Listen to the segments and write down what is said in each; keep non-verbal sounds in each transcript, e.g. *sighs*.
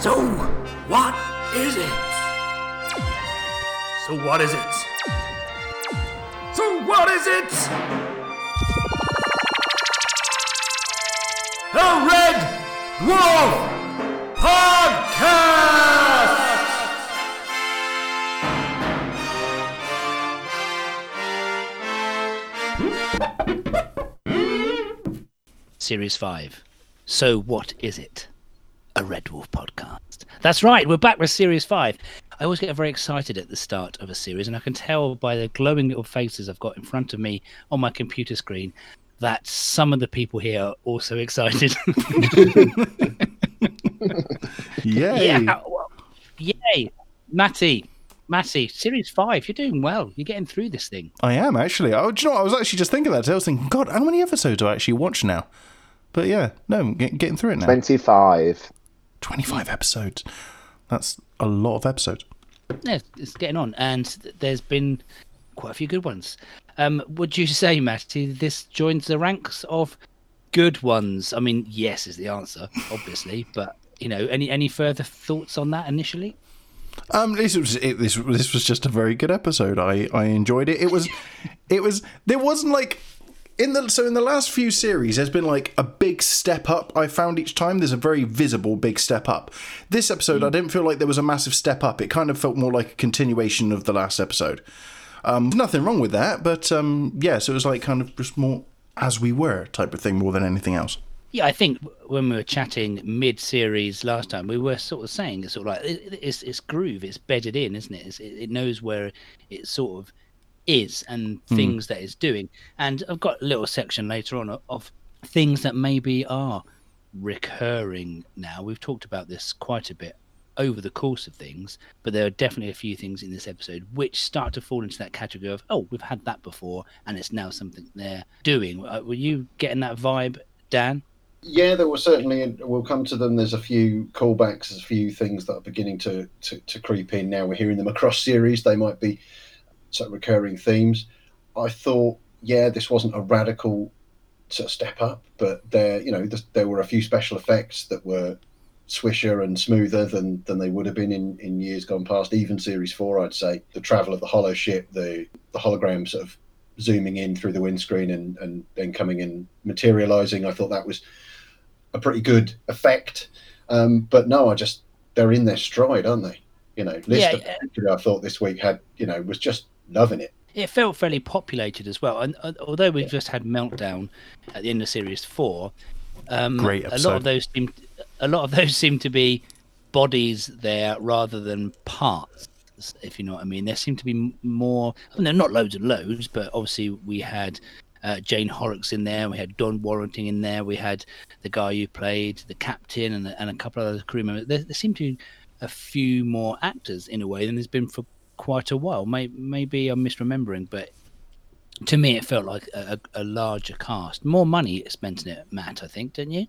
So, what is it? So, what is it? So, what is it? The Red Dwarf Podcast! Series 5. So, what is it? A Red Dwarf podcast. That's right, we're back with Series 5. I always get very excited at the start of a series, and I can tell by the glowing little faces I've got in front of me on my computer screen that some of the people here are also excited. *laughs* Yay! yeah. well, Yay. Matty, Matty, Series 5, you're doing well. You're getting through this thing. I am actually. Oh, do you know what? I was actually just thinking that. I was thinking, God, how many episodes do I actually watch now? But yeah, no, I'm get, getting through it now. 25. 25 episodes. That's a lot of episodes. Yeah, it's getting on, and there's been quite a few good ones. Um, would you say, Matty, this joins the ranks of good ones? I mean, yes is the answer, obviously, *laughs* but you know, any any further thoughts on that initially? Um, this was it, this this was just a very good episode. I I enjoyed it. It was it was there wasn't like in the so in the last few series there's been like a big step up. I found each time there's a very visible big step up. This episode I didn't feel like there was a massive step up. It kind of felt more like a continuation of the last episode. Um, nothing wrong with that, but um, yeah, so it was like kind of just more as we were type of thing more than anything else. Yeah, I think when we were chatting mid-series last time, we were sort of saying it's sort of like it, it's it's groove, it's bedded in, isn't it? It's, it? It knows where it's sort of is and things that it's doing. And I've got a little section later on of, of things that maybe are recurring now. We've talked about this quite a bit over the course of things, but there are definitely a few things in this episode which start to fall into that category of oh, we've had that before, and it's now something they're doing. Uh, Were you getting that vibe, Dan? Yeah, there were certainly. We'll come to them. There's a few callbacks, there's a few things that are beginning to, to, to creep in. Now we're hearing them across series. They might be sort of recurring themes. I thought, yeah, this wasn't a radical sort of step up, but there, you know, th- there were a few special effects that were swisher and smoother than than they would have been in, in years gone past. Even series four, I'd say, the travel of the Holoship, the the hologram sort of zooming in through the windscreen and and then coming in materializing. I thought that was a pretty good effect. Um, but no, I just they're in their stride, aren't they? You know, Lister, Yeah, particularly, I thought this week had you know was just loving it. it felt fairly populated as well. And uh, although we've just had meltdown at the end of series four, um, Great a lot of those seem a lot of *laughs* those seem to be bodies there rather than parts. If you know what I mean, there seem to be more. I mean, they're not loads and loads, but obviously we had uh, Jane Horrocks in there, we had Don Warrington in there, we had the guy who played the captain, and, and a couple of other crew members. There, there seem to be a few more actors in a way than there's been for quite a while. May, maybe I'm misremembering, but to me it felt like a, a larger cast. More money spent in it, Matt. I think, didn't you?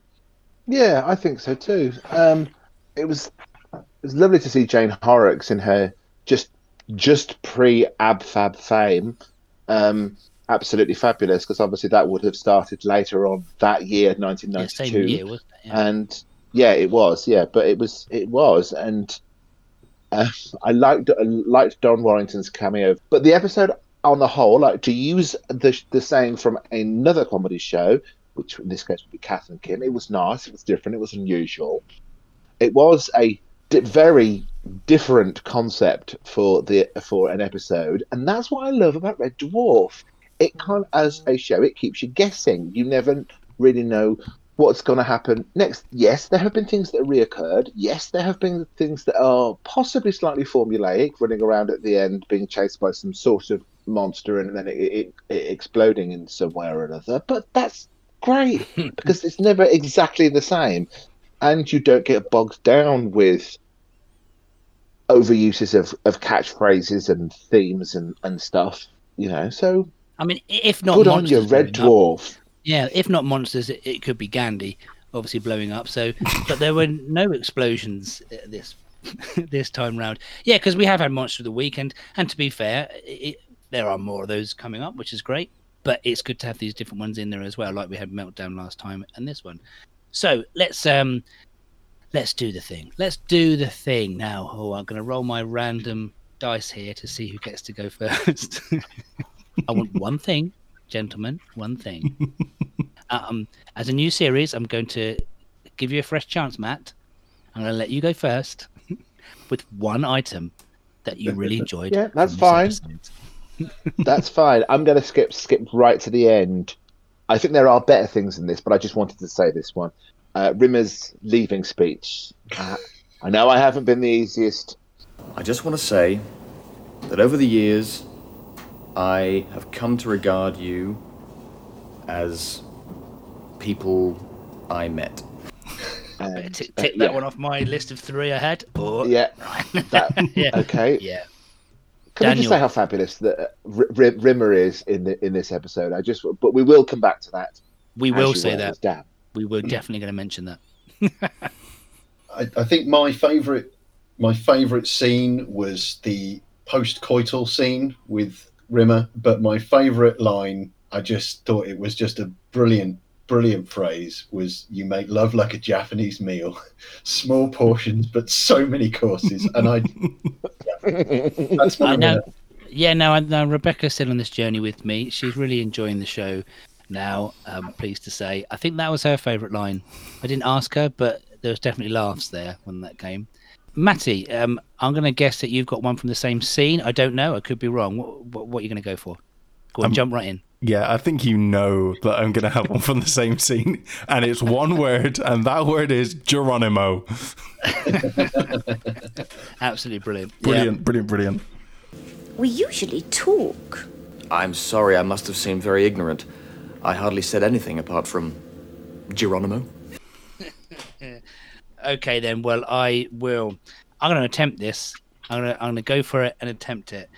Yeah, I think so too. Um, it was it was lovely to see Jane Horrocks in her just just pre Ab Fab fame. Um, absolutely fabulous because obviously that would have started later on that year, Yeah, 1992. same year, wasn't it? Yeah. and yeah, it was. Yeah, but it was it was, and uh, *sighs* I liked I liked Don Warrington's cameo. But the episode on the whole, like to use the the saying from another comedy show, which in this case would be Kath and Kim, it was nice. It was different. It was unusual. It was a di- very different concept for the for an episode, and that's what I love about Red Dwarf. It kind as a show, it keeps you guessing. You never really know what's going to happen next. Yes, there have been things that have reoccurred. Yes, there have been things that are possibly slightly formulaic, running around at the end, being chased by some sort of monster, and then it, it, it exploding in some way or another. But that's great *laughs* because it's never exactly the same, and you don't get bogged down with overuses of, of catchphrases and themes and, and stuff. You know, so I mean, if not good on your Red up- Dwarf. Yeah, if not monsters, it, it could be Gandhi, obviously blowing up. So, but there were no explosions uh, this *laughs* this time round. Yeah, because we have had monster of the week, and and to be fair, it, there are more of those coming up, which is great. But it's good to have these different ones in there as well, like we had meltdown last time and this one. So let's um let's do the thing. Let's do the thing now. Oh, I'm going to roll my random dice here to see who gets to go *laughs* first. I want one thing, gentlemen, one thing. *laughs* um, as a new series, I'm going to give you a fresh chance, Matt. I'm going to let you go first *laughs* with one item that you really *laughs* enjoyed. Yeah, that's fine. That's fine. I'm going to skip skip right to the end. I think there are better things in this, but I just wanted to say this one. Uh, Rimmer's leaving speech. Uh, I know I haven't been the easiest. I just want to say that over the years, I have come to regard you as people I met. And, Tick, uh, that yeah. one off my list of three I had. Or Yeah. *laughs* That, yeah, okay. yeah. Can I just say how fabulous that uh, R- R- Rimmer is in the, in this episode? I just, but we will come back to that. We will say were, that. as Dan. We were definitely going to mention that. I, I think my favorite my favorite scene was the post-coital scene with Rimmer, but my favorite line, I just thought it was just a brilliant, brilliant phrase. Was "You make love like a Japanese meal, *laughs* small portions but so many courses," and I. *laughs* that's I my know. Yeah, no, I Rebecca's still on this journey with me. She's really enjoying the show now. I'm pleased to say. I think that was her favourite line. I didn't ask her, but there was definitely laughs there when that came. Matty, um, I'm going to guess that you've got one from the same scene. I don't know. I could be wrong. What, what, what are you going to go for? Go on, Um, jump right in. Yeah, I think you know that I'm going to have one from the same scene, and it's one word, and that word is Geronimo. *laughs* Absolutely brilliant. Yeah. Brilliant, brilliant, brilliant. We usually talk. I'm sorry, I must have seemed very ignorant. I hardly said anything apart from Geronimo. Okay, then. Well, I will. I'm going to attempt this. I'm going to. I'm going to go for it and attempt it.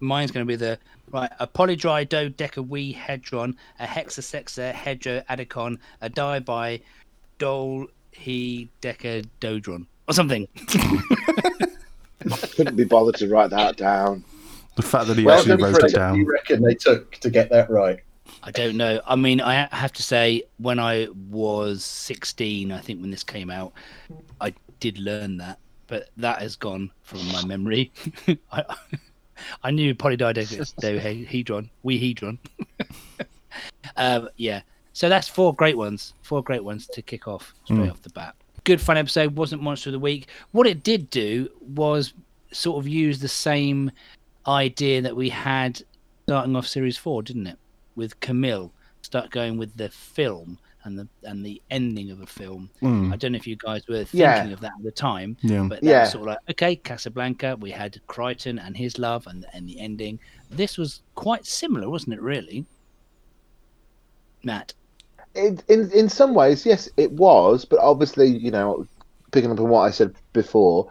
Mine's going to be the right. A polydry dodecahedron, a hexasexa hedroadicon, a di dol he decadodron or something. *laughs* Couldn't be bothered to write that down. The fact that he Well actually wrote it down. What do you reckon they took to get that right? I don't know. I mean, I have to say, when I was 16, I think when this came out, I did learn that, but that has gone from my memory. *laughs* I, *laughs* I knew polydodecahedron, wehedron. *laughs* um, yeah. So that's four great ones. Four great ones to kick off straight off the bat. Good fun episode. Wasn't monster of the week. What it did do was sort of use the same idea that we had starting off series four, didn't it? With Camille, start going with the film and the and the ending of a film. Hmm. I don't know if you guys were thinking Yeah. of that at the time, Yeah. but that Yeah. was sort of like okay, Casablanca. We had Kryten and his love, and and the ending. This was quite similar, wasn't it? Really, Matt. in, in in some ways, yes, it was, but obviously, you know, picking up on what I said before,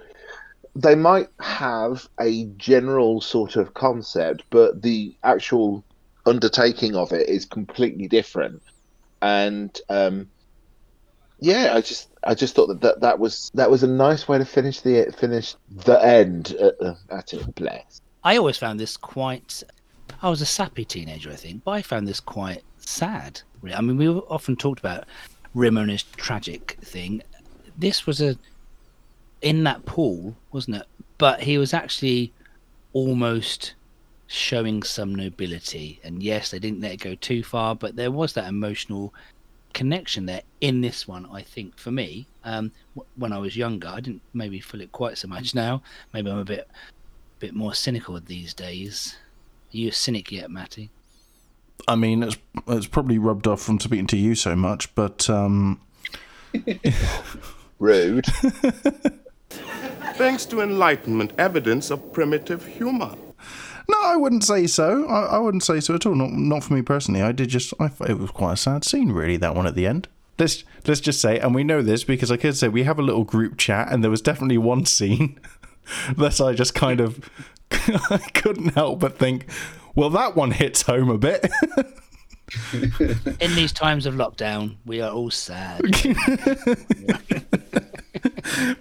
they might have a general sort of concept, but the actual undertaking of it is completely different. And um, yeah, I just I just thought that, that that was that was a nice way to finish the finish the end at, the- at it. Bless. I always found this quite. I was a sappy teenager, I think, but I found this quite sad. I mean, we often talked about Rimmer and his tragic thing. This was a in that pool, wasn't it? But he was actually almost showing some nobility. And yes, they didn't let it go too far, but there was that emotional connection there in this one. I think for me, um, w- when I was younger, I didn't maybe feel it quite so much now. Maybe I'm a bit bit more cynical these days. Are you a cynic yet, Matty? I mean, it's it's probably rubbed off from speaking to you so much, but um, *laughs* Rude. *laughs* Thanks to Enlightenment evidence of primitive humor. No, I wouldn't say so. I, I wouldn't say so at all. Not not for me personally. I did just. I thought it was quite a sad scene, really. That one at the end. Let's let's just say, and we know this because I could say we have a little group chat, and there was definitely one scene *laughs* that I just kind of I *laughs* couldn't help but think, well, that one hits home a bit. *laughs* In these times of lockdown, we are all sad.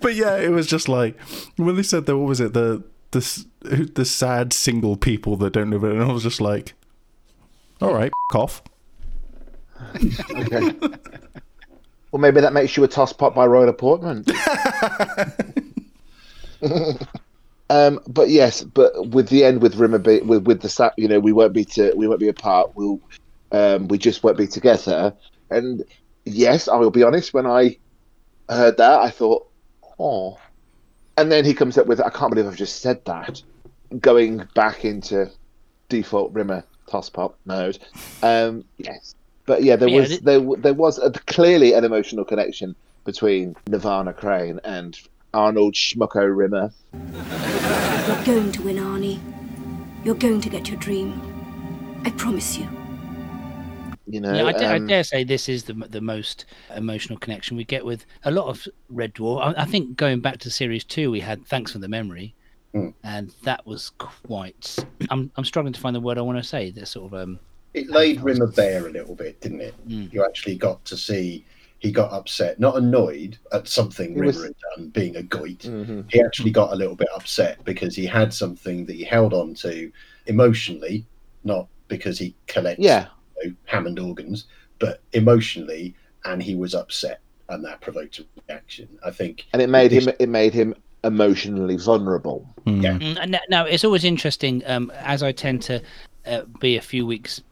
but yeah, it was just like when they said that. What was it? The the the sad single people that don't live it, and I was just like, all right, f- off. Okay. Well, maybe that makes you a toss pot by royal appointment. *laughs* um, but yes, but with the end with Rimmer, be, with with the sa- you know, we won't be to we won't be apart. We'll um, we just won't be together. And yes, I will be honest. When I heard that, I thought, oh. And then he comes up with, I can't believe I've just said that. Going back into default Rimmer toss pop mode. Um, yes, but yeah, there Yeah, was it- there there was a, clearly an emotional connection between Nirvana Crane and Arnold Schmucko Rimmer. You're going to win, Arnie. You're going to get your dream. I promise you. You know, Yeah, I, dare, um, I dare say this is the the most emotional connection we get with a lot of Red Dwarf. I, I think going back to series two, we had Thanks for the Memory, Mm. and that was quite. I'm I'm struggling to find the word I want to say. That sort of um. It laid Rimmer bare a little bit, didn't it? Mm. You actually got to see he got upset, not annoyed at something He Rimmer was- had done, being a goit. mhm. He actually got a little bit upset because he had something that he held on to emotionally, not because he collects Yeah, you know, Hammond organs, but emotionally, and he was upset, and that provoked a reaction. I think and it made him it made him emotionally vulnerable. Yeah. Mm, and Now it's always interesting. Um, as I tend to uh, be a few weeks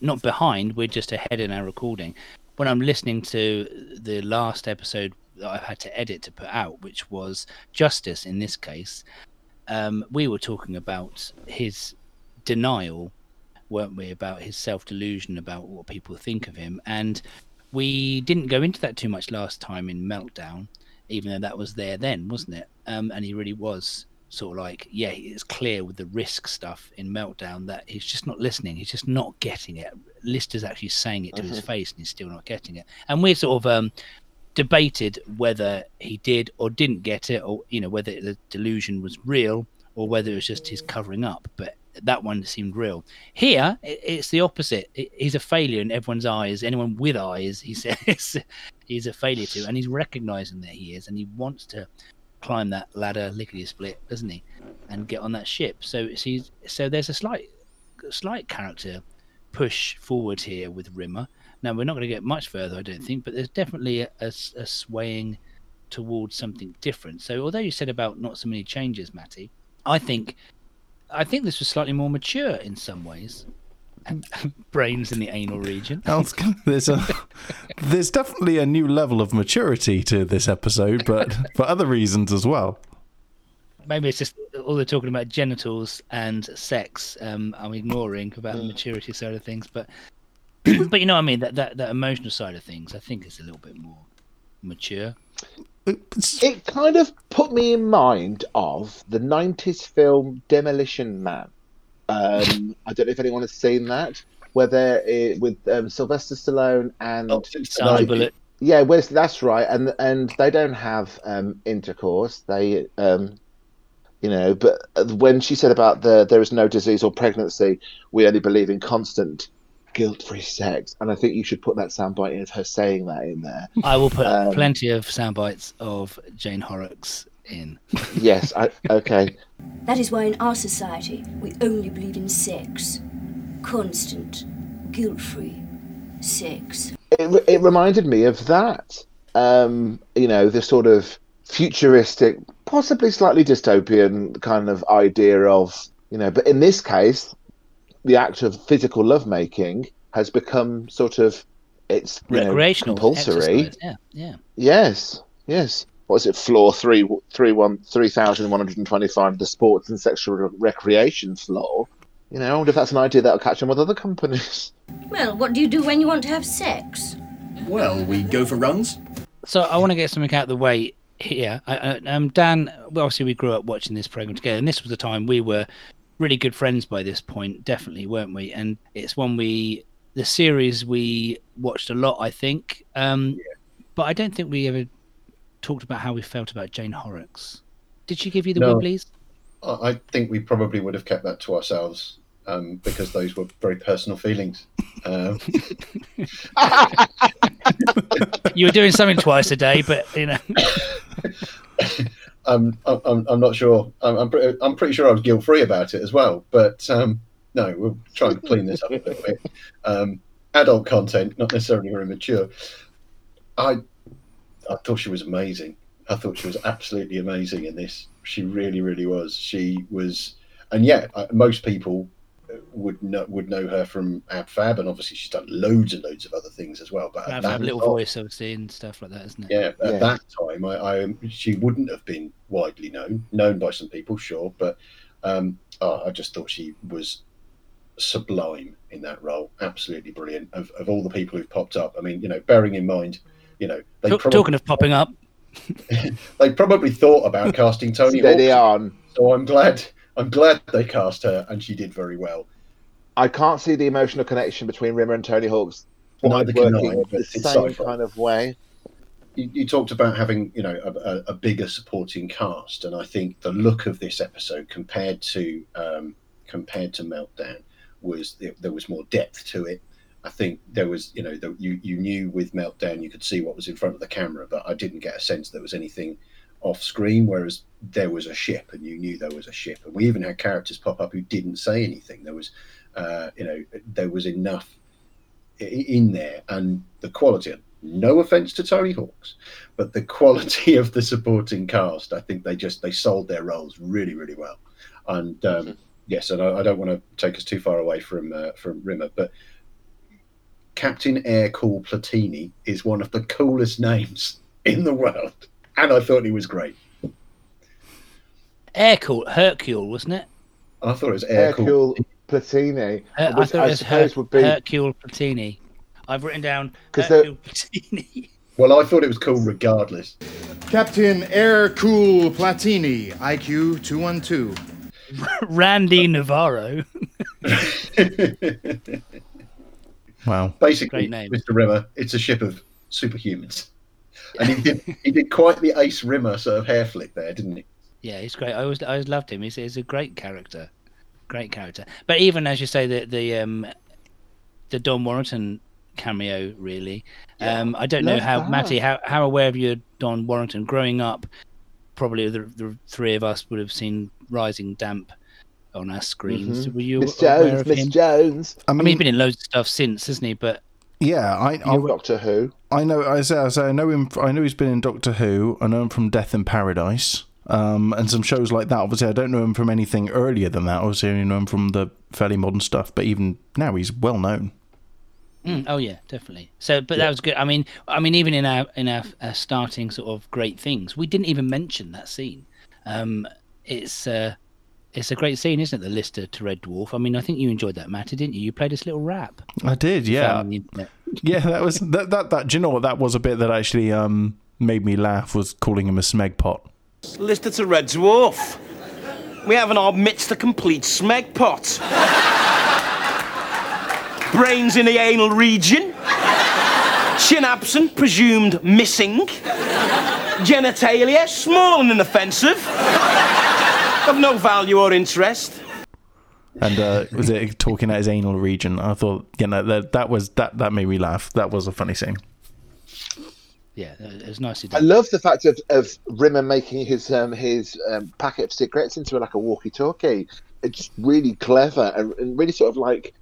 not behind, we're just ahead in our recording. When I'm listening to the last episode that I've had to edit to put out, which was Justice in this case, um, we were talking about his denial, weren't we? About his self delusion, about what people think of him. And we didn't go into that too much last time in Meltdown, even though that was there then, wasn't it? Um, and he really was sort of like, yeah, it's clear with the risk stuff in Meltdown that he's just not listening. He's just not getting it. Lister's actually saying it to his face and he's still not getting it. And we're sort of um, debated whether he did or didn't get it, or, you know, whether the delusion was real or whether it was just his covering up. But that one seemed real. Here, it's the opposite. He's a failure in everyone's eyes. Anyone with eyes, he *laughs* says, he's a failure to, and he's recognizing that he is, and he wants to climb that ladder lickety split, doesn't he, and get on that ship. So, he's, so there's a slight, slight character push forward here with Rimmer. Now we're not going to get much further, I don't think, but there's definitely a a swaying towards something different. So, although you said about not so many changes, Matty, I think, I think this was slightly more mature in some ways. *laughs* Brains in the anal region. I was gonna- There's a, *laughs* there's definitely a new level of maturity to this episode, but *laughs* for other reasons as well. Maybe it's just all they're talking about genitals and sex. Um, I'm ignoring about the maturity side of things, but *clears throat* but you know what I mean. That, that that emotional side of things, I think, is a little bit more mature. It's- It kind of put me in mind of the '90s film Demolition Man. Um, I don't know if anyone has seen that, where they're uh, with um, Sylvester Stallone and Oh, since the Sandra 90s. Bullock. Yeah, Wes, that's right, and and they don't have um, intercourse. They, um, you know, but when she said about the there is no disease or pregnancy, we only believe in constant guilt-free sex, and I think you should put that soundbite in of her saying that in there. I will put Um, plenty of sound bites of Jane Horrocks in. *laughs* Yes, I, okay, That is why in our society we only believe in sex. Constant, guilt free sex. it it reminded me of that. Um, you know, the sort of futuristic, possibly slightly dystopian kind of idea of you know, but in this case, the act of physical lovemaking has become sort of it's you know, Recreational, compulsory. exercise, Yeah, yeah. Yes, yes. What is it? Floor three, three one, three thousand one hundred and twenty-five. The sports and sexual recreation floor. You know, I wonder if that's an idea that'll catch on with other companies. Well, what do you do when you want to have sex? Well, we go for runs. So I want to get something out of the way here. I, I, um, Dan, obviously we grew up watching this program together, and this was the time we were really good friends by this point, definitely, weren't we? And it's one we, the series we watched a lot, I think. Um, But I don't think we ever talked about how we felt about Jane Horrocks. Did she give you the No. wibblies? I think we probably would have kept that to ourselves um, because those were very personal feelings. Um, *laughs* You were doing something twice a day, but you know, *laughs* I'm, I'm, I'm not sure. I'm, I'm, pretty, I'm pretty sure I was guilt free about it as well. But um, no, we'll try and clean this up a little bit. Um, adult content, not necessarily very mature. I I thought she was amazing. I thought she was absolutely amazing in this. She really, really was. She was, and yet most people would know would know her from Ab Fab, and obviously she's done loads and loads of other things as well. But at Have that a little time- voice, obviously, and stuff like that, isn't it? yeah, at Yeah. that time, I, I she wouldn't have been widely known, known by some people, sure, but um, oh, I just thought she was sublime in that role, absolutely brilliant. Of, of all the people who've popped up, I mean, you know, bearing in mind, you know, they Talk- probably, Talking of popping up, *laughs* they probably thought about casting Tony Steady Hawk, on. so I'm glad, I'm glad they cast her, and she did very well. I can't see the emotional connection between Rimmer and Tony Hawk's Neither can I, the but it's same sci-fi. kind of way. you, you talked about having you know a, a, a bigger supporting cast, and I think the look of this episode compared to um, compared to Meltdown was there, there was more depth to it. I think there was you know the, you you knew with Meltdown you could see what was in front of the camera, but I didn't get a sense there was anything off screen. Whereas there was a ship, and you knew there was a ship, and we even had characters pop up who didn't say anything. There was uh, you know there was enough in there, and the quality. No offense to Tony Hawks, but the quality of the supporting cast, I think they just they sold their roles really, really well. And um, yes, and I, I don't want to take us too far away from uh, from Rimmer, but Captain Air Cool Platini is one of the coolest *laughs* names in the world, and I thought he was great. Air cool Hercule, wasn't it? I thought it was Air Cool. Hercule Platini, Her- I which thought I, it was suppose Her- would be Hercule Platini. I've written down 'Cause they're- Hercule Platini. *laughs* Well, I thought it was cool regardless. Captain Air Cool Platini, IQ 212. *laughs* Randy Navarro. *laughs* Wow. Basically, Great name. Mr. Rimmer, it's a ship of superhumans. And he did, he did quite the Ace Rimmer sort of hair flick there, didn't he? Yeah, he's great. I always, I always loved him. He's, he's a great character, great character. But even as you say, the the um, the Don Warrington cameo, really. Um, I don't know how that. Matty, how how aware of you, Don Warrington, growing up. Probably the, the three of us would have seen Rising Damp on our screens. Were you Miss aware Jones, of Miss him? Jones, I I mean, mean, he's been in loads of stuff since, hasn't he? But yeah, I, I, Doctor Who. I know. I say, I say, I know him. I know he's been in Doctor Who. I know him from Death in Paradise, um, and some shows like that. Obviously, I don't know him from anything earlier than that. Obviously, I only know him from the fairly modern stuff. But even now, he's well known. Mm, oh yeah, definitely. So, but that was good. I mean, I mean, even in our in our, our starting sort of great things, we didn't even mention that scene. Um, it's uh, it's a great scene, isn't it? The Lister to Red Dwarf. I mean, I think you enjoyed that, Matty, didn't you? You played this little rap. I did. Yeah, found on the internet. yeah. That was that. That. That. Do you know what? That was a bit that actually um made me laugh. Was calling him a smeg pot. Listed to Red Dwarf. We have in our midst a complete smeg pot. Brains in the anal region. Chin absent, presumed missing. Genitalia, small and inoffensive. *laughs* Of no value or interest. And uh, was it talking at his anal region? I thought, you know, that that was that that made me laugh. That was a funny scene. Yeah, it was nicely done. I love the fact of, of Rimmer making his um, his um, packet of cigarettes into like a walkie-talkie. It's just really clever and, and really sort of like.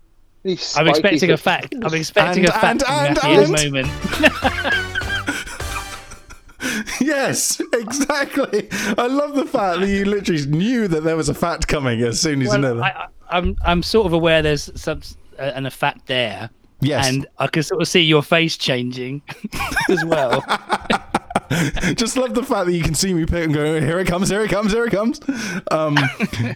Really I'm expecting sort a fact. I'm *laughs* expecting And- a fact and- from and- Matty in a and- moment. *laughs* *laughs* Yes, exactly. I love the fact that you literally knew that there was a fact coming as soon as you know that. I, I, I'm I'm sort of aware there's some uh, an a fact there. Yes. and I can sort of see your face changing *laughs* as well. *laughs* Just love the fact that you can see me pick and go, here it comes, here it comes, here it comes. Um,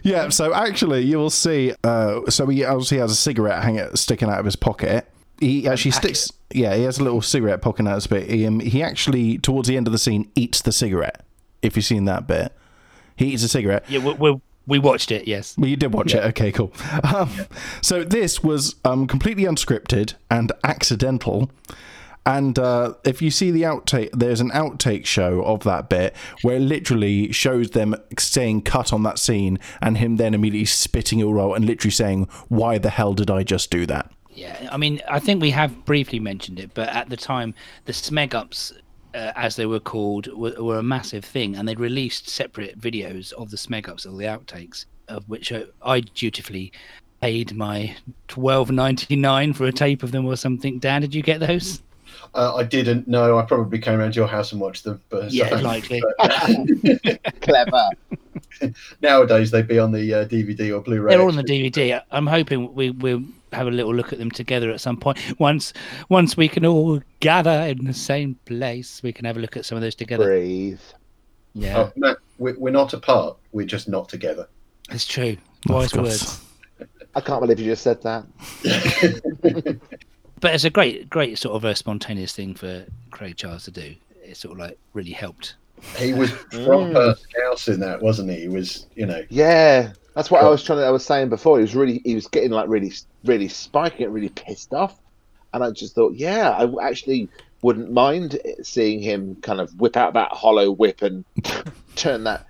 yeah, so actually, you will see. Uh, so he obviously has a cigarette hanging, sticking out of his pocket. He actually sticks. Yeah, he has a little cigarette poking out his bit. He, um, he actually, towards the end of the scene, eats the cigarette. If you've seen that bit, he eats a cigarette. yeah, we, we, we watched it. Yes. Well, you did watch it. Okay, cool. Um, So this was um, completely unscripted and accidental. And uh, if you see the outtake, there's an outtake show of that bit where it literally shows them saying cut on that scene and him then immediately spitting it all out and literally saying, Why the hell did I just do that? Yeah, I mean, I think we have briefly mentioned it, but at the time, the Smeg Ups, uh, as they were called, were, were a massive thing, and they'd released separate videos of the Smeg Ups, of the outtakes, of which I, I dutifully paid my twelve ninety nine for a tape of them or something. Dan, did you get those? Uh, I didn't know. I probably came around to your house and watched them. But Yeah, so- likely. *laughs* Clever. nowadays they'd be on the uh, DVD or Blu-ray. They're all on the DVD. I'm hoping we we'll have a little look at them together at some point. Once once we can all gather in the same place, we can have a look at some of those together. Breathe. Yeah, Oh, Matt, we're, we're not apart. We're just not together. it's true. Wise words. I can't believe you just said that. *laughs* But it's a great, great sort of a spontaneous thing for Craig Charles to do. It sort of like really helped. He was *laughs* mm. proper scouse in that, wasn't he? He was, you know, Yeah, that's what I was trying to. I was saying before. He was really, he was getting like really, really spiking it, really pissed off, and I just thought, yeah, I actually wouldn't mind seeing him kind of whip out that hollow whip and *laughs* turn that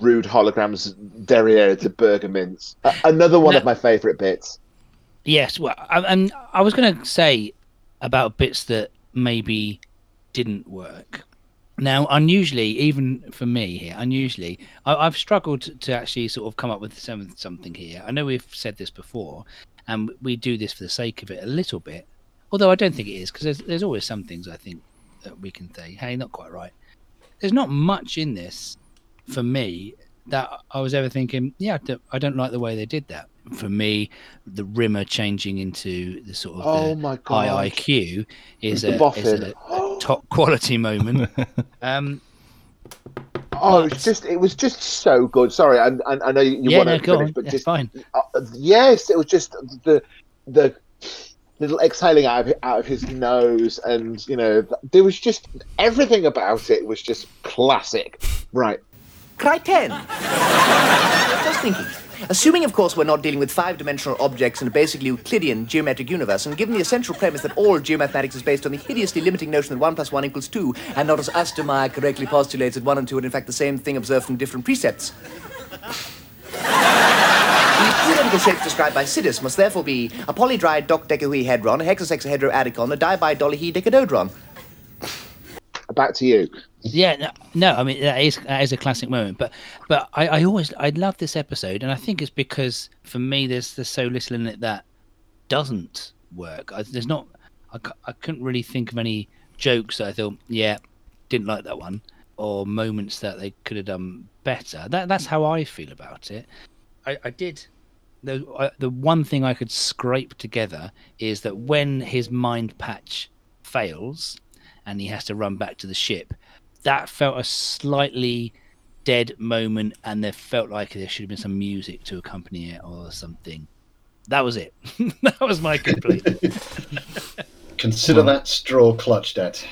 rude holograms derriere to burger mince. A- another one No. of my favourite bits. Yes, well, and I was going to say about bits that maybe didn't work. Now, unusually, even for me here, unusually, I, I've struggled to actually sort of come up with some, something here. I know we've said this before, and we do this for the sake of it a little bit. Although I don't think it is, because there's, there's always some things I think that we can say, hey, not quite right. There's not much in this for me that I was ever thinking, yeah, I don't, I don't like the way they did that. For me, the Rimmer changing into the sort of Oh the my high god! IQ is The a, is boffin. a top quality moment. *laughs* um, Oh, it was just it was just so good. Sorry, I, I, I know you, you yeah, want no, to go finish, on. but Yeah, just fine. uh, yes, it was just the the little exhaling out of out of his nose, and you know there was just everything about it was just classic. Right. Kryten. *laughs* Just thinking. Assuming, of course, we're not dealing with five dimensional objects in a basically Euclidean geometric universe, and given the essential premise that all geomathematics is based on the hideously limiting notion that 1 plus 1 equals 2, and not as Ostermeyer correctly postulates that 1 and 2 are in fact the same thing observed from different precepts. The theoretical shapes described by Sidis must therefore be a polydried docdecahedron, a hexasexahedroadicon, a dibidolihedecadodron. Back to you. Yeah, no, no, I mean that is that is a classic moment, but but I, I always I love this episode, and I think it's because for me there's there's so little in it that doesn't work. I, there's not I, I couldn't really think of any jokes that I thought yeah didn't like that one or moments that they could have done better. That that's how I feel about it. I, I did. The the one thing I could scrape together is that when his mind patch fails and he has to run back to the ship, that felt a slightly dead moment, and there felt like there should have been some music to accompany it or something. That was it. *laughs* that was my complaint. *laughs* consider that straw clutched at.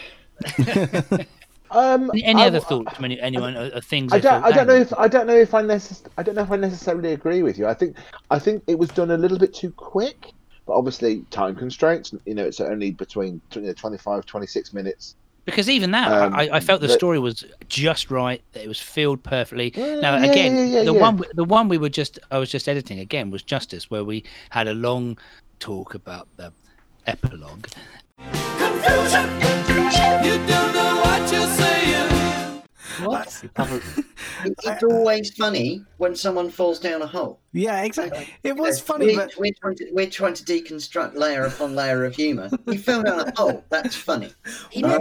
*laughs* Um, Any I- other thoughts? from any- Anyone? Or, or things? I don't. I don't know if I don't know if I necess- I don't know if I necessarily agree with you. I think I think it was done a little bit too quick, but obviously time constraints. You know, it's only between you know, 25, 26 minutes. Because even that, Um, I, I felt the but- story was just right. That it was filled perfectly. Yeah, now yeah, again, yeah, yeah, the yeah. one, the one we were just, I was just editing again was Justice, where we had a long talk about the epilogue. What? *laughs* It's always funny when someone falls down a hole. Yeah, exactly. It was Uh, funny, we're, but we're, trying to, we're trying to deconstruct layer upon layer of humour. He fell down a hole. That's funny. He Uh,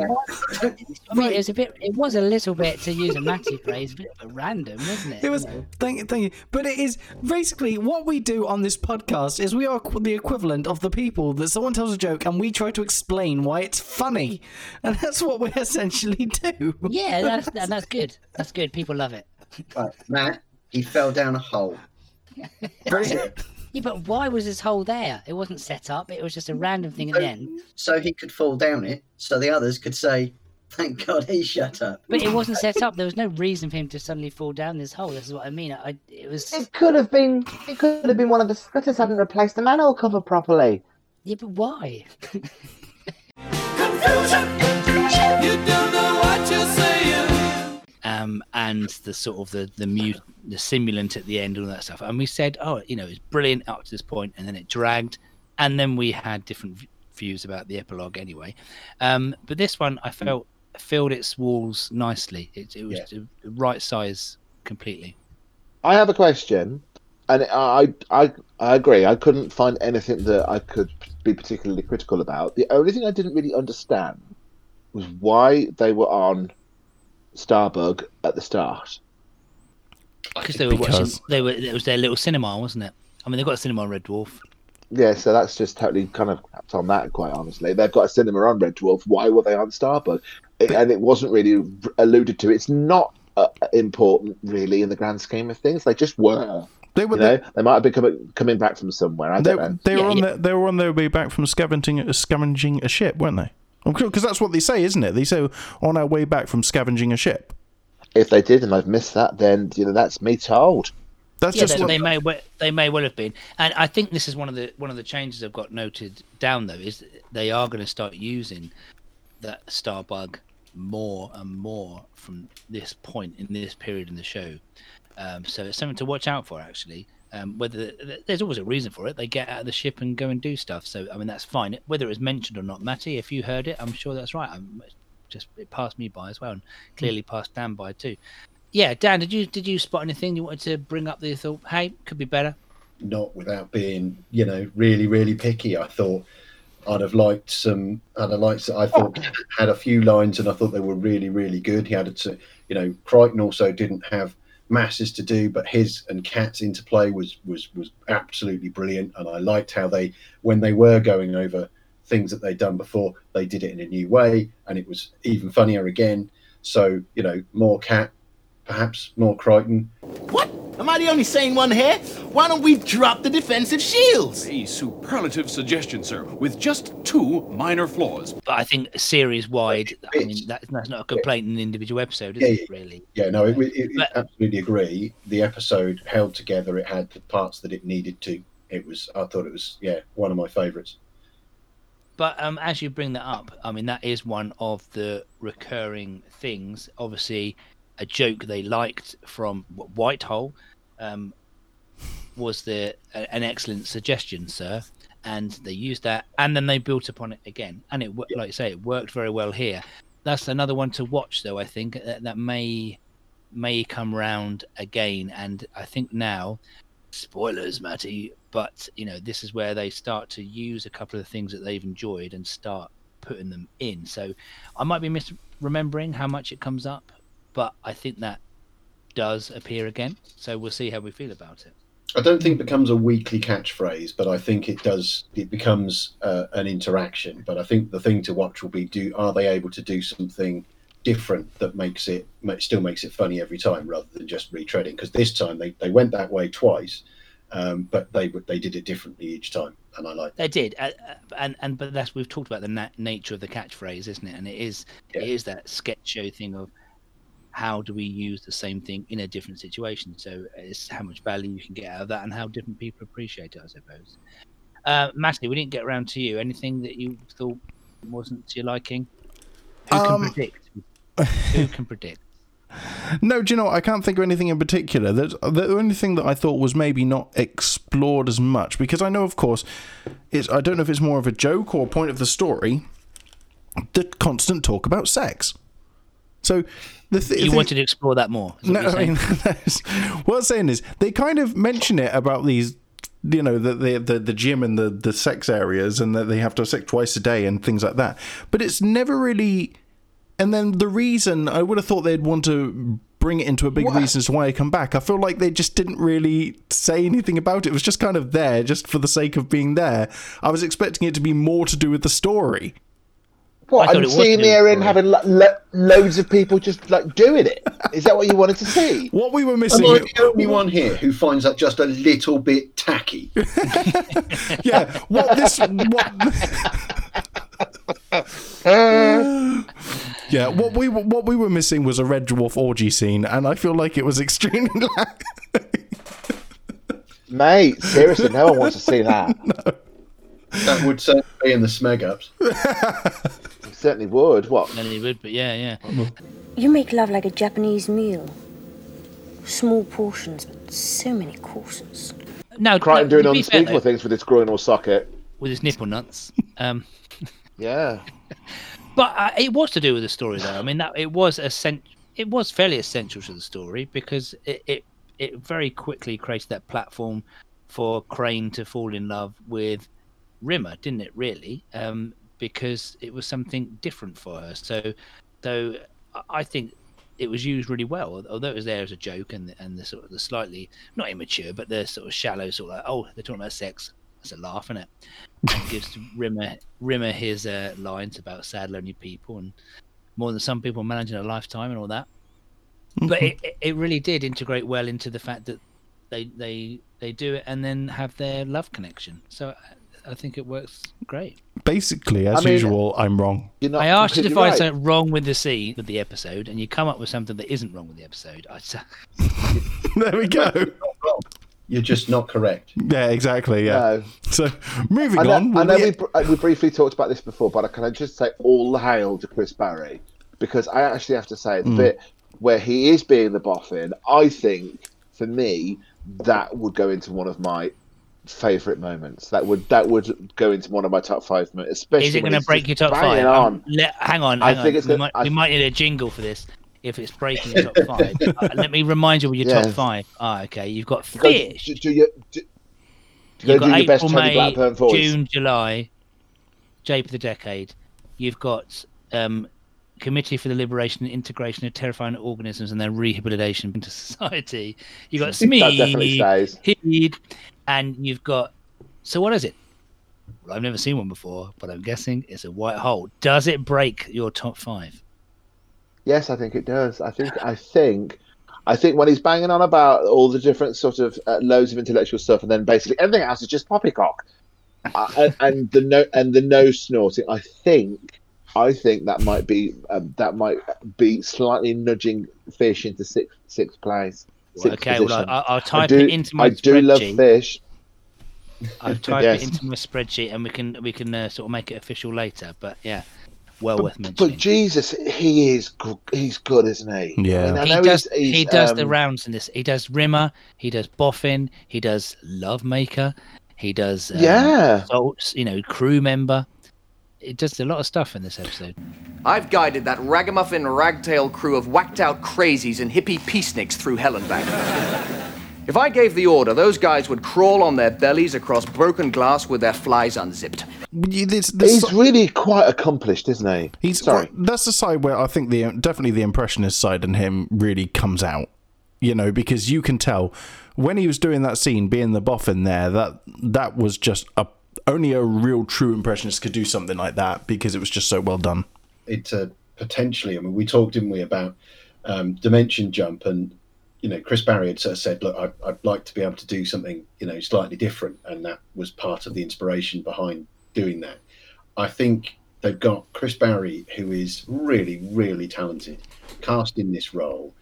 I mean, it was a bit. It was a little bit, to use a Matty phrase, a bit of a random, wasn't it? It was You know? thank you, thank you. But it is basically what we do on this podcast is we are the equivalent of the people that someone tells a joke and we try to explain why it's funny, and that's what we essentially do. Yeah, that's that's good. That's good. People love it. Right, Matt, he fell down a hole. *laughs* Yeah, but why was this hole there? It wasn't set up. It was just a random thing at the end. So he could fall down it, so the others could say, "Thank God he shut up." But it wasn't set up. There was no reason for him to suddenly fall down this hole. This is what I mean. I, it was. It could have been. It could have been one of the splitters hadn't replaced the manhole cover properly. Yeah, but why? *laughs* um, and the sort of the the mute the simulant at the end and all that stuff. And we said, oh, you know, it's brilliant up to this point, and then it dragged, and then we had different v- views about the epilogue anyway. Um, but this one, I felt filled its walls nicely. It, it was the right size completely. I have a question, and I I I agree. I couldn't find anything that I could be particularly critical about. The only thing I didn't really understand was why they were on Starbug at the start. Because they were watching. They were. It was their little cinema, wasn't it? I mean, they've got a cinema on Red Dwarf. Yeah, so that's just totally kind of tapped on that. Quite honestly, they've got a cinema on Red Dwarf. Why were they on Starbug? It, and it wasn't really alluded to. It's not uh, important, really, in the grand scheme of things. They just were. They were You know, they might have been coming, coming back from somewhere. I They, don't know. they were Yeah, on yeah. their, they were on their way back from scavenging scavenging a ship, weren't they? Because that's what they say, isn't it? They say on our way back from scavenging a ship. If they did and I've missed that, then you know that's me told. That's Yeah, just they, what, they may we- they may well have been, and I think this is one of the one of the changes I've got noted down though is they are going to start using that Starbug more and more from this point in this period in the show. Um, so it's something to watch out for actually. Um, whether there's always a reason for it, they get out of the ship and go and do stuff. So I mean that's fine. Whether it was mentioned or not, Matty, if you heard it, I'm sure that's right. I'm just it passed me by as well, and clearly passed Dan by too. Yeah, Dan, did you did you spot anything you wanted to bring up that you thought, hey, could be better? not without being, you know, really, really picky. I thought I'd have liked some. I'd have liked. I thought had a few lines, and I thought they were really, really good. He had to, you know, Kryten also didn't have masses to do, but his and Cat's interplay was was was absolutely brilliant, and I liked how they, when they were going over things that they'd done before, they did it in a new way, and it was even funnier again. So you know, more Cat, perhaps more Kryten, What? Am I the only sane one here? Why don't we drop the defensive shields? A superlative suggestion, sir, with just two minor flaws. But I think series wide, I mean, that, that's not a complaint in an individual episode, is Yeah, it? Really? Yeah, no, it, it, it, But- absolutely agree. The episode held together. It had the parts that it needed to. It was. I thought it was. Yeah, one of my favourites. But um, as you bring that up, I mean, that is one of the recurring things. Obviously, a joke they liked from White Hole um, was the a- an excellent suggestion, sir. And they used that, and then they built upon it again, and it like you say, it worked very well here. That's another one to watch, though. I think that, that may may come round again, and I think now spoilers, Matty, but you know, this is where they start to use a couple of things that they've enjoyed and start putting them in. So I might be misremembering how much it comes up, but I think that does appear again. So we'll see how we feel about it. I don't think it becomes a weekly catchphrase, but I think it does. It becomes uh, an interaction. But I think the thing to watch will be: do are they able to do something different that makes it still makes it funny every time, rather than just retreading? Because this time they, they went that way twice, um, but they they did it differently each time, and I like. That. They did, uh, uh, and and but that's we've talked about the na- nature of the catchphrase, isn't it? And it is it is that sketch show thing of how do we use the same thing in a different situation. So it's how much value you can get out of that, and how different people appreciate it, I suppose. Uh, Matty, we didn't get around to you. Anything that you thought wasn't to your liking? Who can Um, predict? *laughs* Who can predict? No, do you know? what? I can't think of anything in particular. There's, the only thing that I thought was maybe not explored as much because I know, of course, it's. I don't know if it's more of a joke or a point of the story. The constant talk about sex. So the th- You thing- wanted to explore that more. is what no, I mean, *laughs* what I'm saying is they kind of mention it about these, you know, the the the, the gym and the the sex areas, and that they have to have sex twice a day and things like that. But it's never really. And then the reason I would have thought they'd want to bring it into a big reason as to why I come back. I feel like they just didn't really say anything about it. It was just kind of there, just for the sake of being there. I was expecting it to be more to do with the story. What? I'm And it was seeing new the area and having lo- lo- loads of people just like doing it. Is that what you wanted to see? *laughs* What we were Am missing. I the only one here who finds that just a little bit tacky? *laughs* yeah, what this what *laughs* Yeah, what we were- what we were missing was a red dwarf orgy scene and I feel like it was extremely Mate, seriously, no one wants to see that. That would certainly be in the smeg ups. Certainly would. What? No, they would, but yeah, yeah. You make love like a Japanese meal. Small portions, but so many courses. No, Kryten no, doing to be fair, unspeakable though, things with his groinal socket. with his nipple nuts. Um, *laughs* Yeah. But uh, it was to do with the story, though. I mean, that it was essen- It was fairly essential to the story because it, it it very quickly created that platform for Crane to fall in love with Rimmer, didn't it? Really, um, because it was something different for her. So, though I- think it was used really well, although it was there as a joke and the, and the sort of the slightly not immature, but the sort of shallow sort of like, oh, they're talking about sex. That's a laugh, isn't it? And gives *laughs* Rimmer Rimmer his uh, lines about sad, lonely people and more than some people managing a lifetime and all that. But it, it- it really did integrate well into the fact that they they they do it and then have their love connection. So I, I think it works great. Basically, as I mean- usual, I'm wrong. I asked you to find something wrong with the scene with the episode, and you come up with something that isn't wrong with the episode. I s- *laughs* there we go. You're just not correct. Yeah, exactly. Yeah. So moving I know, on. I know we- we, br- we briefly talked about this before, but I can I just say all hail to Chris Barrie? Because I actually have to say, the Mm. bit where he is being the boffin, I think, for me, that would go into one of my favourite moments. That would that would go into one of my top five moments. Especially Is it going to break your top five? On. Um, let- hang on, I think on. it's we, gonna- might, I- we might need a jingle for this. If it's breaking your top five, *laughs* Uh, let me remind you of your top five. Ah, okay. You've got Go- fish. Do, do you, do, You've go got do April, May, June, July, Jape of the Decade. You've got um, Committee for the Liberation and Integration of Terrifying Organisms and Their Rehabilitation into *laughs* Society. You've got Smee. Heed, and you've got. So what is it? Well, I've never seen one before, but I'm guessing it's a white hole. Does it break your top five? Yes, I think it does. I think I think I think when he's banging on about all the different sort of uh, loads of intellectual stuff, and then basically everything else is just poppycock, uh, and, and the no and the no snorting. I think I think that might be um, that might be slightly nudging fish into sixth sixth place. Sixth okay, well, position. I- I'll I type do- it into my I do love spreadsheet. fish. I've typed Yes. it into my spreadsheet, and we can we can uh, sort of make it official later. But yeah, well worth But, mentioning. but Jesus, he is go- he's good, isn't he? Yeah. I mean, I he know does. he's- he's, he does the um, rounds in this. He does Rimmer. He does Boffin. He does Lovemaker. He does um, Yeah. Salts, you know, crew member. It does a lot of stuff in this episode. I've guided that ragamuffin ragtail crew of whacked out crazies and hippie peaceniks through hell and back. *laughs* If I gave the order, those guys would crawl on their bellies across broken glass with their flies unzipped. This, this, He's really quite accomplished, isn't he? He's Sorry. well, that's the side where I think the definitely the impressionist side in him really comes out. You know, because you can tell when he was doing that scene, being the boffin there, that that was just a only a real true impressionist could do something like that because it was just so well done. It's a potentially. I mean, we talked, didn't we, about um, dimension jump, and you know, Chris Barrie had sort of said, "Look, I, I'd like to be able to do something, you know, slightly different," and that was part of the inspiration behind doing that. I think they've got Chris Barrie, who is really, really talented, cast in this role.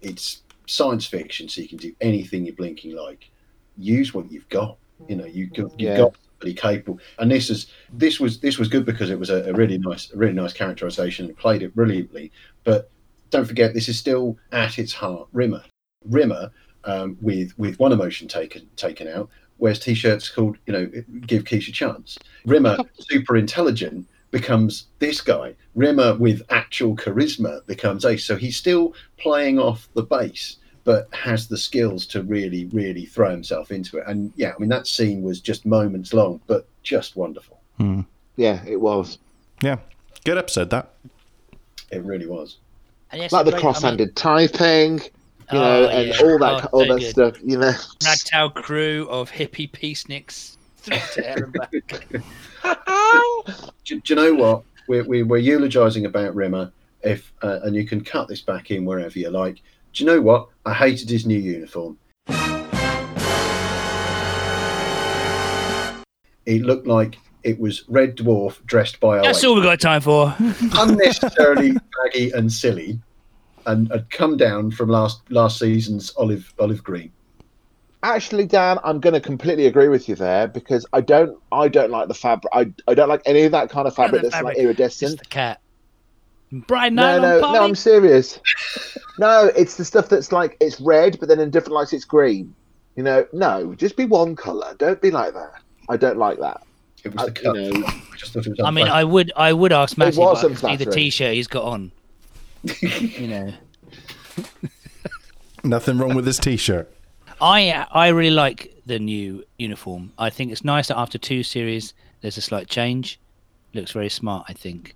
It's science fiction, so you can do anything you're blinking like. Use what you've got. You know, you you've Yeah. got capable, and this is this was this was good because it was a, a really nice, a really nice characterization. Played it brilliantly, but don't forget this is still at its heart Rimmer. Rimmer um, with with one emotion taken taken out wears t-shirts called you know give quiche a chance. Rimmer *laughs* super intelligent becomes this guy. Rimmer with actual charisma becomes Ace. So he's still playing off the base, but has the skills to really really throw himself into it. And yeah, I mean that scene was just moments long, but just wonderful. Yeah, it was. Yeah, good episode that. It really was. And yes, like the great- I mean, cross-handed typing, you Oh, know, and yeah. all that, Oh, all so that good. stuff. You know, Ragtag crew of hippie peaceniks through to hell and back. do, do you know what? We're, we're, we're eulogizing about Rimmer, if uh, and you can cut this back in wherever you like. Do you know what? I hated his new uniform. It looked like it was Red Dwarf dressed by a That's all we've got time for. *laughs* *laughs* unnecessarily baggy and silly, and had come down from last last season's olive olive green. actually, Dan, I'm going to completely agree with you there because I don't, I don't like the fabric. I, I don't like any of that kind of fabric the that's like fabric. iridescent. The cat. Bright No, nylon no, party. no, I'm serious. *laughs* no, it's the stuff that's like it's red, but then in different lights it's green. You know, no, just be one color. Don't be like that. I don't like that. It was I- the cut. you know, I just thought it was. I mean. I would, I would ask Matty, but I wasn't can see the t-shirt he's got on. *laughs* you know, Nothing wrong with this t-shirt. I, I really like the new uniform. I think it's nice that after two series, there's a slight change. Looks very smart, I think.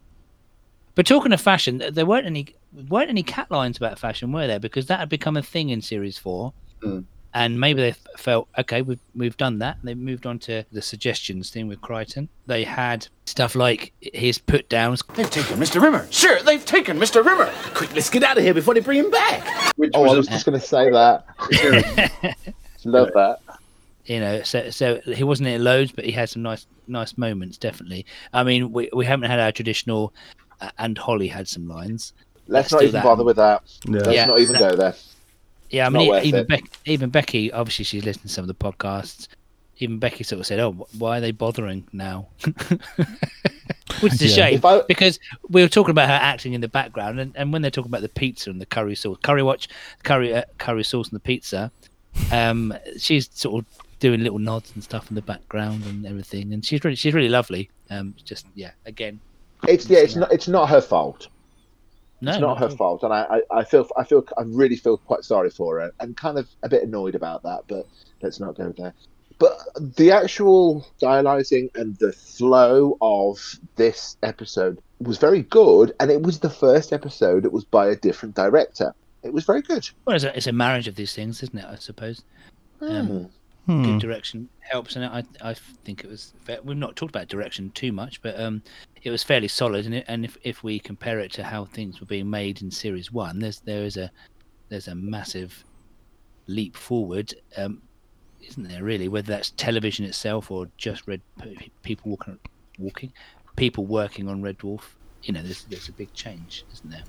But talking of fashion, there weren't any weren't any cat lines about fashion, were there? Because that had become a thing in series four, Mm. and maybe they felt okay, we've we've done that. And they moved on to the suggestions thing with Kryten. They had stuff like his put downs. They've taken Mr. Rimmer. Sure, they've taken Mr. Rimmer. Quick, let's get out of here before they bring him back. Which Oh, I was was just going to say that. *laughs* Love that. you know so so he wasn't in it loads but he had some nice nice moments definitely i mean we, we haven't had our traditional uh, and holly had some lines Let's Let's not even that. bother with that. Yeah. Let's Yeah. not even go there. yeah i mean not even it. Beck, even becky obviously she's listened to some of the podcasts even becky sort of said oh why are they bothering now *laughs* which is a Yeah. shame I- because we were talking about her acting in the background and, and when they're talking about the pizza and the curry sauce curry watch curry uh, curry sauce and the pizza um she's sort of doing little nods and stuff in the background and everything and she's really she's really lovely um just yeah again It's yeah. It's not. It's not her fault. No it's not her at fault, and I, I, I feel, I feel, I really feel quite sorry for her, and kind of a bit annoyed about that. But let's not go there. But the actual dialyzing and the flow of this episode was very good, and it was the first episode that was by a different director. It was very good. well it's a, it's a marriage of these things isn't it i suppose um, Hmm. Good direction helps and I I think it was we've not talked about direction too much but um it was fairly solid and it, and if, if we compare it to how things were being made in series 1 there's there is a there's a massive leap forward um isn't there really whether that's television itself or just red people walking walking people working on red dwarf you know there's there's a big change isn't there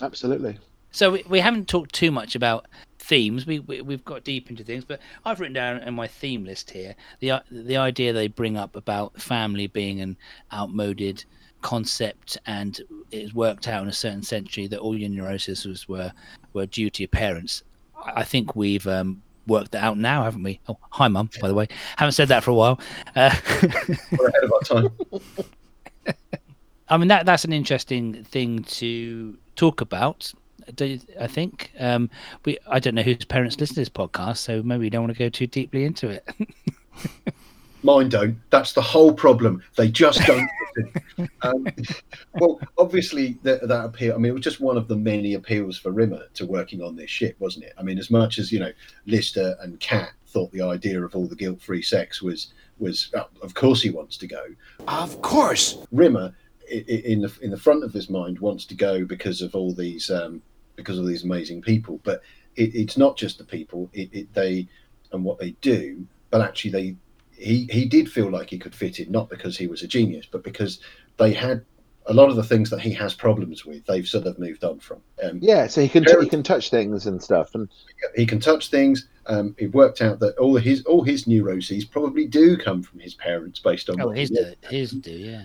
Absolutely. so we, we haven't talked too much about themes. We, we we've got deep into things, but I've written down in my theme list here the the idea they bring up about family being an outmoded concept, and it's worked out in a certain century that all your neuroses were were due to your parents. I I think we've um, worked that out now, haven't we? Oh, hi, mum. By the way, haven't said that for a while. Uh, *laughs* we're ahead of our time. I mean that that's an interesting thing to talk about. Do you- I think um, we I don't know whose parents listen to this podcast, so maybe we don't want to go too deeply into it. *laughs* Mine don't. That's the whole problem. They just don't. *laughs* um, well, obviously that, that appeal. I mean, it was just one of the many appeals for Rimmer to working on this ship, wasn't it? I mean, as much as you know, Lister and Cat thought the idea of all the guilt-free sex was was, uh, of course, he wants to go. Of course. Rimmer, i- i- in the in the front of his mind, wants to go because of all these um, because of these amazing people. But it, it's not just the people; it, it they and what they do, but actually they he he did feel like he could fit in, not because he was a genius, but because they had a lot of the things that he has problems with. They've sort of moved on from. Um, Yeah, so he can Very- he can touch things and stuff, and he can touch things. Um, it worked out that all his all his neuroses probably do come from his parents, based on oh, what he his lived do, his do, yeah.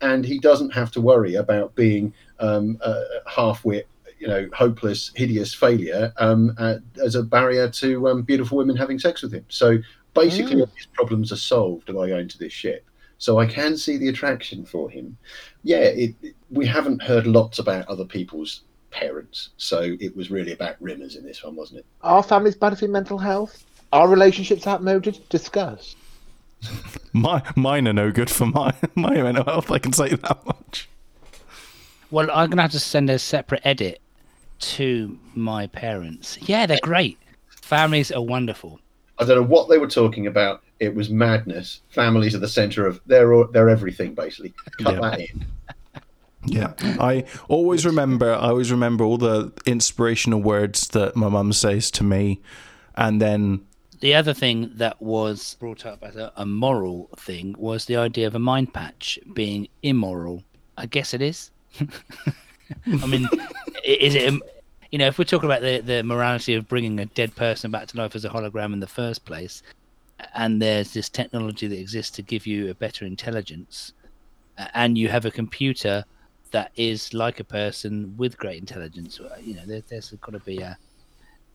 and he doesn't have to worry about being um, a half-wit, you know, hopeless, hideous failure um, uh, as a barrier to um, beautiful women having sex with him. So basically, Mm. his problems are solved by going to this ship. So I can see the attraction for him. Yeah, it, it- we haven't heard lots about other people's parents, so it was really about Rimmers in this one, wasn't it? our family's bad for mental health. Our relationships outmoded. Discuss. *laughs* My mine are no good for my *laughs* my mental health. I can say that much. Well, I'm gonna have to send a separate edit to my parents. Yeah, they're great. Families are wonderful. I don't know what they were talking about. It was madness. Families are the centre of they're they're everything basically. Cut Yeah. that in. Yeah, I always remember. I always remember all the inspirational words that my mum says to me, and then The other thing that was brought up as a, a moral thing was the idea of a mind patch being immoral. I guess it is. *laughs* I mean, i- is it? You know, if we're talking about the the morality of bringing a dead person back to life as a hologram in the first place, and there's this technology that exists to give you a better intelligence, and you have a computer that is like a person with great intelligence. uh, You know, there, there's got to be a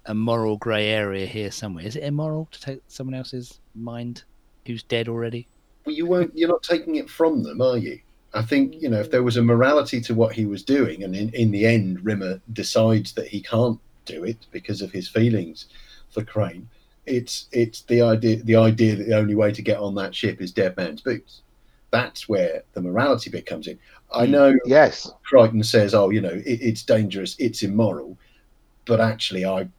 a moral grey area here somewhere. Is it immoral to take someone else's mind who's dead already? Well, you won't. You're not taking it from them, are you? I think you know if there was a morality to what he was doing, and in, in the end, Rimmer decides that he can't do it because of his feelings for Crane. It's it's the idea the idea that the only way to get on that ship is dead man's boots. That's where the morality bit comes in. I mm, know. Yes. Kryten says, "Oh, you know, it, it's dangerous, it's immoral," but actually, I,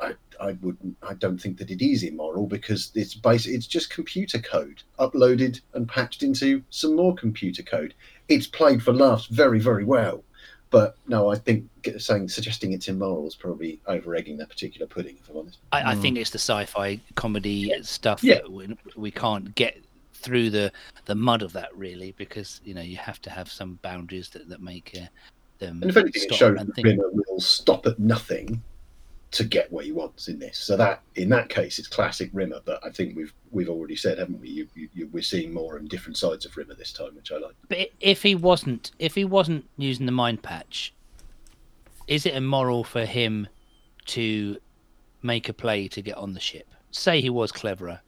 I, I wouldn't. I don't think that it is immoral because it's basic. It's just computer code uploaded and patched into some more computer code. It's played for laughs very, very well. But no, I think saying suggesting it's immoral is probably over egging that particular pudding. If I'm honest. I, I think it's the sci-fi comedy stuff Yeah. that we, we can't get through the the mud of that really because you know you have to have some boundaries that that make uh, them And if anything, it stop shows and that think. Rimmer will stop at nothing to get what he wants in this. So that, in that case, it's classic Rimmer. But I think we've we've already said, haven't we? You, you, you, we're seeing more and different sides of Rimmer this time, which I like. But if he wasn't if he wasn't using the mind patch, is it immoral for him to make a play to get on the ship? Say he was cleverer.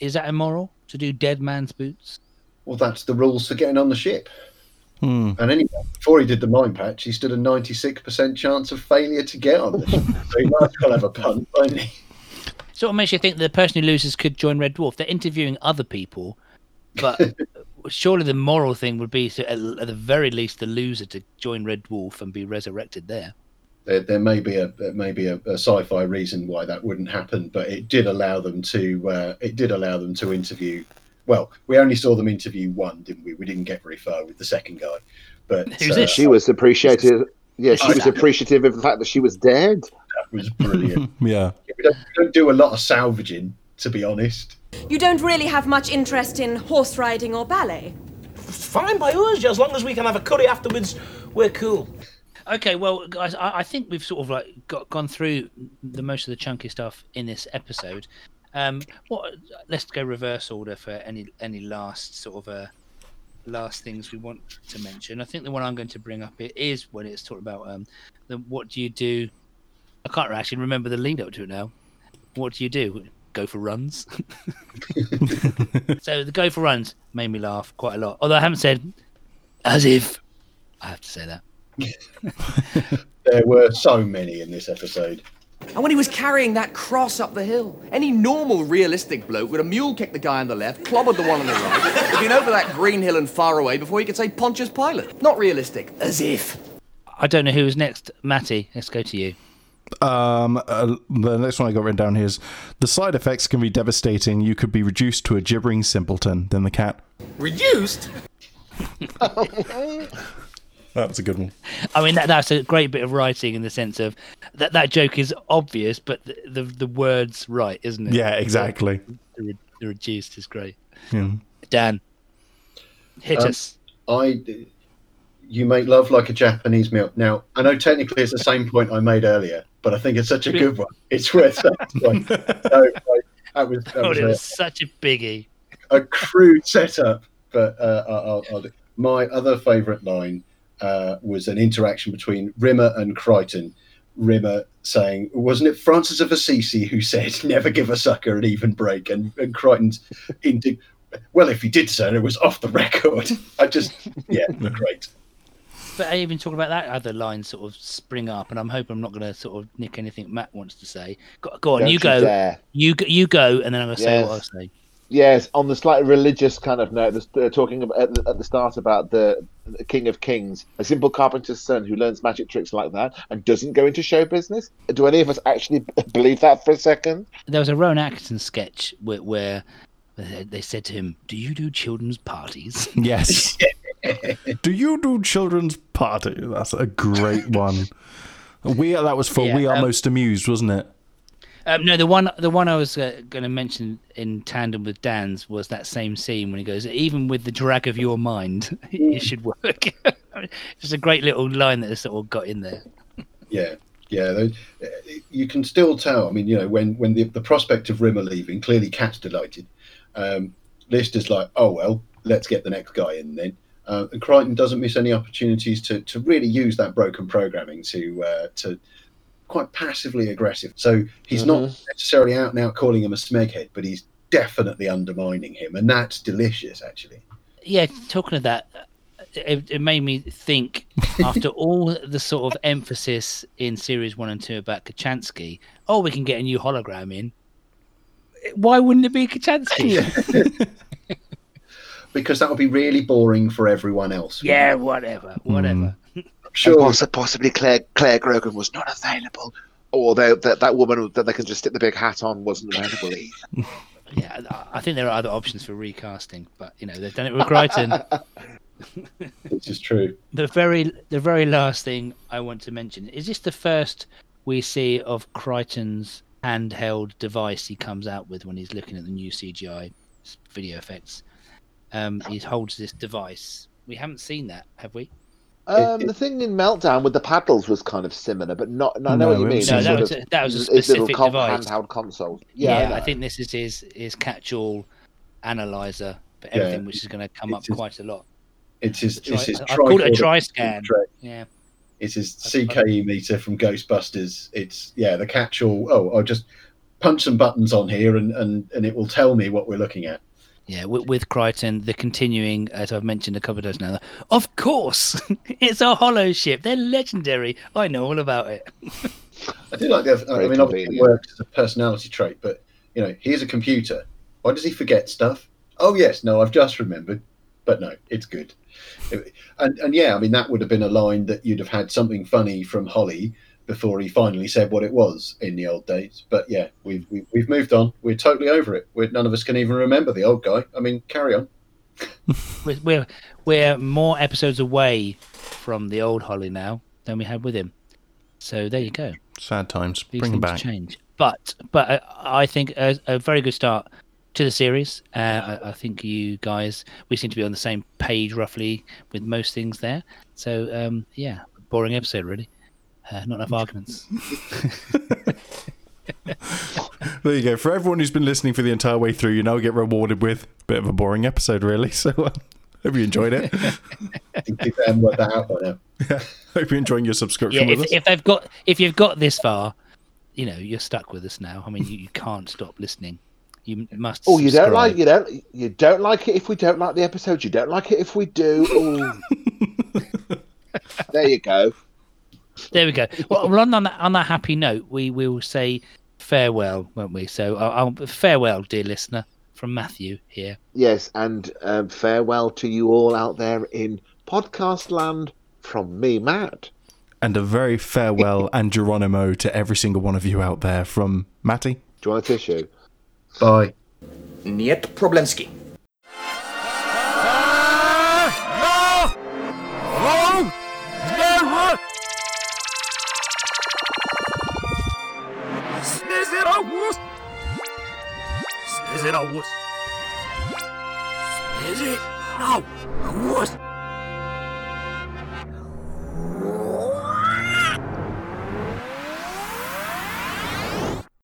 Is that immoral to do dead man's boots? Well, that's the rules for getting on the ship. Hmm. And anyway, before he did the mind patch, he stood a 96% chance of failure to get on the *laughs* ship. so he might as well have a punt, won't he? Sort of makes you think that the person who loses could join Red Dwarf. They're interviewing other people, but *laughs* surely the moral thing would be to, at, at the very least, the loser to join Red Dwarf and be resurrected there. there, there may be a there may be a, a sci-fi reason why that wouldn't happen, but it did allow them to uh, it did allow them to interview. Well, we only saw them interview one, didn't we? We didn't get very far with the second guy, but uh, She was appreciated. Yeah, she Oh, was yeah. appreciative of the fact that she was dead. That was brilliant. *laughs* yeah. we, don't, we don't do a lot of salvaging, to be honest. You don't really have much interest in horse riding or ballet. Fine by us, as long as we can have a curry afterwards, we're cool. Okay, well, guys, I, I think we've sort of like got gone through the most of the chunky stuff in this episode. Um, what? Let's go reverse order for any any last sort of uh, last things we want to mention. I think the one I'm going to bring up i- is when it's talking about um, the what do you do? I can't actually remember the lead up to it now. What do you do? Go for runs. *laughs* so the go for runs made me laugh quite a lot. Although I haven't said as if I have to say that. *laughs* There were so many in this episode. And when he was carrying that cross up the hill, any normal, realistic bloke would have mule kicked the guy on the left, clobbered the one on the right, had been over that green hill and far away before he could say Pontius Pilate. Not realistic. As if. I don't know who was next. Matty, let's go to you. Um, uh, the next one I got written down here is the side effects can be devastating. You could be reduced to a gibbering simpleton. Then the cat. Reduced? *laughs* That's a good one. I mean, that, that's a great bit of writing in the sense of that that joke is obvious, but the the, the words right, isn't it? Yeah, exactly. The, re- the reduced is great. Yeah. Dan, hit Um, us. I, you make love like a Japanese meal. Now, I know technically it's the same point I made earlier, but I think it's such a good one. It's worth saying. *laughs* So, I- that was, that God, was it a- was such a biggie. a crude setup, but uh, I'll, I'll, I'll my other favourite line uh, was an interaction between Rimmer and Kryten. Rimmer saying, "Wasn't it Francis of Assisi who said *laughs* never give a sucker an even break?" And, and Kryten's *laughs* into, well, if he did so, it was off the record. *laughs* I just, yeah, great. But I even talk about that other line sort of spring up, and I'm hoping I'm not going to sort of nick anything Matt wants to say. Go, go on, Don't you you go. dare. You go, you go, and then I'm going to say what I Yes. say. Yes, on the slightly religious kind of note, they're talking about, at, the, at the start about the, the King of Kings, a simple carpenter's son who learns magic tricks like that and doesn't go into show business. Do any of us actually *laughs* believe that for a second? There was a Rowan Atkinson sketch where, where they they said to him, "Do you do children's parties?" *laughs* Yes. *laughs* do you do children's party? That's a great one. We that was for Yeah, we are um, most amused, wasn't it? Um, no, the one the one I was uh, going to mention in tandem with Dan's was that same scene when he goes, "Even with the drag of your mind, *laughs* it should work." *laughs* Just a great little line that they sort of got in there. Yeah, yeah. You can still tell. I mean, you know, when when the, the prospect of Rimmer leaving, clearly Cat's delighted. Um, Lister's like, oh well, let's get the next guy in then. Uh, and Kryten doesn't miss any opportunities to, to really use that broken programming to uh, to quite passively aggressive. So he's not mm-hmm. necessarily out and out calling him a smeghead, but he's definitely undermining him, and that's delicious, actually. Yeah, talking of that, it, it made me think after *laughs* all the sort of emphasis in series one and two about Kochanski, oh, we can get a new hologram in. Why wouldn't it be Kochanski? *laughs* *laughs* because that would be really boring for everyone else. Yeah, whatever, whatever. Hmm. Sure. And possi- possibly Clare Clare Grogan was not available, or they, that that woman that they can just stick the big hat on wasn't available either. *laughs* Yeah, I- I think there are other options for recasting, but you know they've done it with Kryten. *laughs* Which is true. the very the very last thing I want to mention is this the first we see of Kryten's handheld device he comes out with when he's looking at the new CGI video effects. Um, he holds this device. We haven't seen that, have we? Um, the thing in Meltdown with the paddles was kind of similar, but not. I know No, what you mean. No, that was of- a- that was a his little specific com- device. handheld console. Yeah, Yeah, I think this is his his catch-all analyzer for Yeah. everything, which is going to come up his- quite a lot. It's his, Tri- it's his I've called it a tricorder tri-scan. Yeah. It's his PKE meter from Ghostbusters. It's yeah, the catch-all. Oh, I'll just punch some buttons on here, and and and it will tell me what we're looking at. Yeah, with, with Kryten, the continuing, as I've mentioned a couple of times now, of course, *laughs* it's a Holoship. They're legendary. I know all about it. *laughs* I do like the. I mean, obviously, it works as a personality trait, but you know, here's a computer. Why does he forget stuff? Oh yes, no, I've just remembered. But no, it's good. And and yeah, I mean, that would have been a line that you'd have had something funny from Holly before he finally said what it was in the old days. But yeah, we've we've, we've moved on. We're totally over it. We're, none of us can even remember the old guy. I mean, carry on. *laughs* We're, we're we're more episodes away from the old Holly now than we had with him. So there you go. Sad times. These Bring him back. change. But but uh, I think a, a very good start to the series. Uh, I, I think you guys we seem to be on the same page roughly with most things there. So um, yeah, boring episode really. Uh, not enough arguments. *laughs* *laughs* There you go. For everyone who's been listening for the entire way through, you now get rewarded with a bit of a boring episode, really. *laughs* So uh, hope you enjoyed it. I think people haven't worked that out by now. hope you're enjoying your subscription yeah, with if, us. if they've got if you've got this far, you know you're stuck with us now. I mean, you, you can't stop listening. You must. Oh, you don't like you don't you don't like it if we don't like the episode. You don't like it if we do. There you go. There we go. Well, well, on that on that happy note, we will say farewell, won't we? So, uh, uh, farewell, dear listener, from Matthew here. Yes, and um, farewell to you all out there in podcast land from me, Matt. And a very farewell *laughs* and Geronimo to every single one of you out there from Matty. Do you want a tissue? Bye. Niet Problemski. Is it a wuss? Is it? No! A wuss!